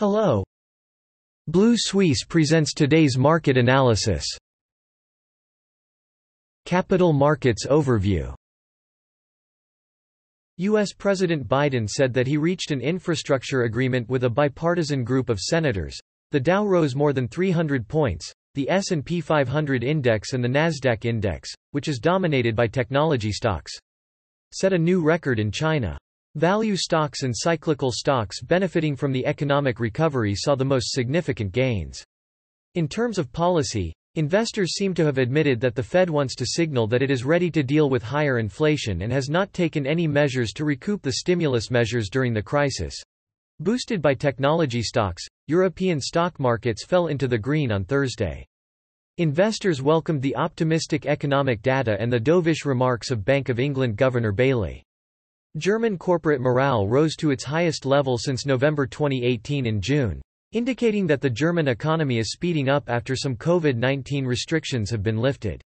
Hello. Blue Suisse presents today's market analysis. Capital Markets Overview U.S. President Biden said that he reached an infrastructure agreement with a bipartisan group of senators. The Dow rose more than 300 points, the S&P 500 index and the Nasdaq index, which is dominated by technology stocks, set a new record in China. Value stocks and cyclical stocks benefiting from the economic recovery saw the most significant gains. In terms of policy, investors seem to have admitted that the Fed wants to signal that it is ready to deal with higher inflation and has not taken any measures to recoup the stimulus measures during the crisis. Boosted by technology stocks, European stock markets fell into the green on Thursday. Investors welcomed the optimistic economic data and the dovish remarks of Bank of England Governor Bailey. German corporate morale rose to its highest level since November 2018 in June, indicating that the German economy is speeding up after some COVID-19 restrictions have been lifted.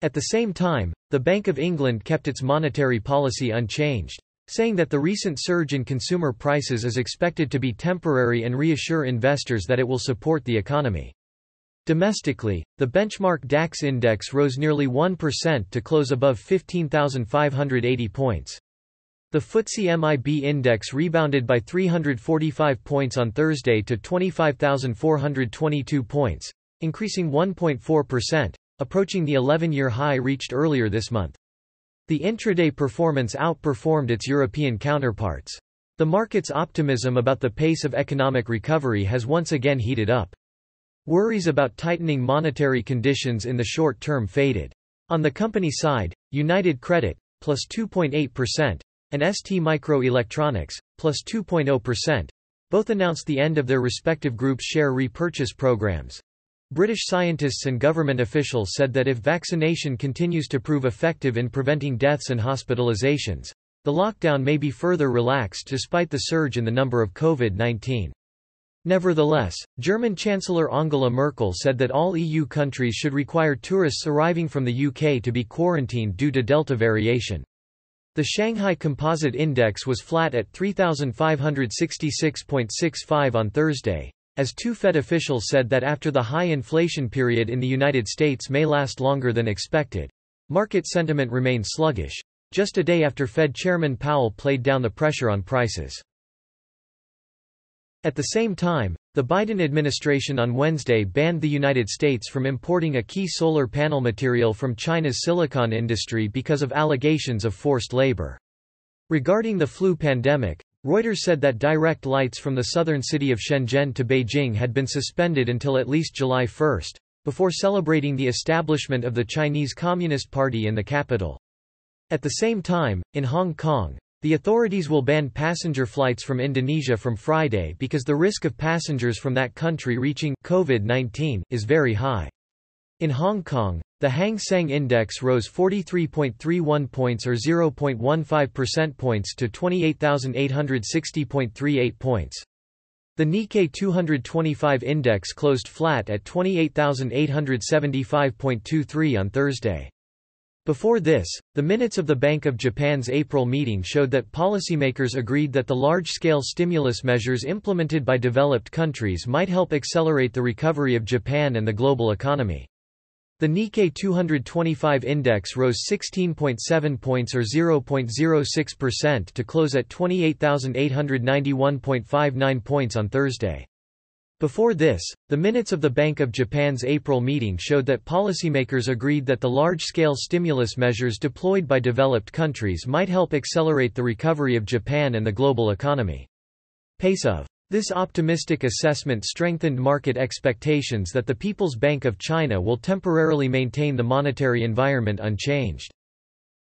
At the same time, the Bank of England kept its monetary policy unchanged, saying that the recent surge in consumer prices is expected to be temporary and reassure investors that it will support the economy. Domestically, the benchmark DAX index rose nearly 1% to close above 15,580 points. The FTSE MIB index rebounded by 345 points on Thursday to 25,422 points, increasing 1.4%, approaching the 11-year high reached earlier this month. The intraday performance outperformed its European counterparts. The market's optimism about the pace of economic recovery has once again heated up. Worries about tightening monetary conditions in the short term faded. On the company side, United Credit, plus 2.8%, and ST Microelectronics, plus 2.0%, both announced the end of their respective groups' share repurchase programs. British scientists and government officials said that if vaccination continues to prove effective in preventing deaths and hospitalizations, the lockdown may be further relaxed despite the surge in the number of COVID-19. Nevertheless, German Chancellor Angela Merkel said that all EU countries should require tourists arriving from the UK to be quarantined due to Delta variation. The Shanghai Composite Index was flat at 3,566.65 on Thursday, as two Fed officials said that after the high inflation period in the United States may last longer than expected. Market sentiment remained sluggish, just a day after Fed Chairman Powell played down the pressure on prices. At the same time, the Biden administration on Wednesday banned the United States from importing a key solar panel material from China's silicon industry because of allegations of forced labor. Regarding the flu pandemic, Reuters said that direct lights from the southern city of Shenzhen to Beijing had been suspended until at least July 1, before celebrating the establishment of the Chinese Communist Party in the capital. At the same time, in Hong Kong, the authorities will ban passenger flights from Indonesia from Friday because the risk of passengers from that country reaching COVID-19 is very high. In Hong Kong, the Hang Seng Index rose 43.31 points or 0.15 percent points to 28,860.38 points. The Nikkei 225 index closed flat at 28,875.23 on Thursday. Before this, the minutes of the Bank of Japan's April meeting showed that policymakers agreed that the large-scale stimulus measures implemented by developed countries might help accelerate the recovery of Japan and the global economy. The Nikkei 225 index rose 16.7 points or 0.06% to close at 28,891.59 points on Thursday. Before this, the minutes of the Bank of Japan's April meeting showed that policymakers agreed that the large-scale stimulus measures deployed by developed countries might help accelerate the recovery of Japan and the global economy. Pace of this optimistic assessment strengthened market expectations that the People's Bank of China will temporarily maintain the monetary environment unchanged.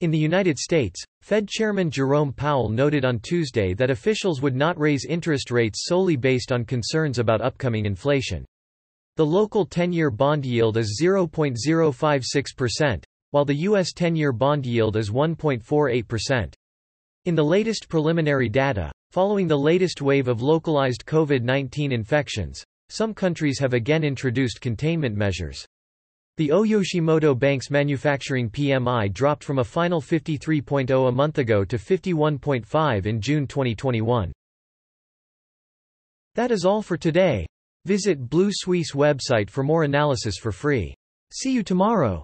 In the United States, Fed Chairman Jerome Powell noted on Tuesday that officials would not raise interest rates solely based on concerns about upcoming inflation. The local 10-year bond yield is 0.056%, while the U.S. 10-year bond yield is 1.48%. In the latest preliminary data, following the latest wave of localized COVID-19 infections, some countries have again introduced containment measures. The Oyoshimoto Bank's manufacturing PMI dropped from a final 53.0 a month ago to 51.5 in June 2021. That is all for today. Visit Blue Suisse website for more analysis for free. See you tomorrow.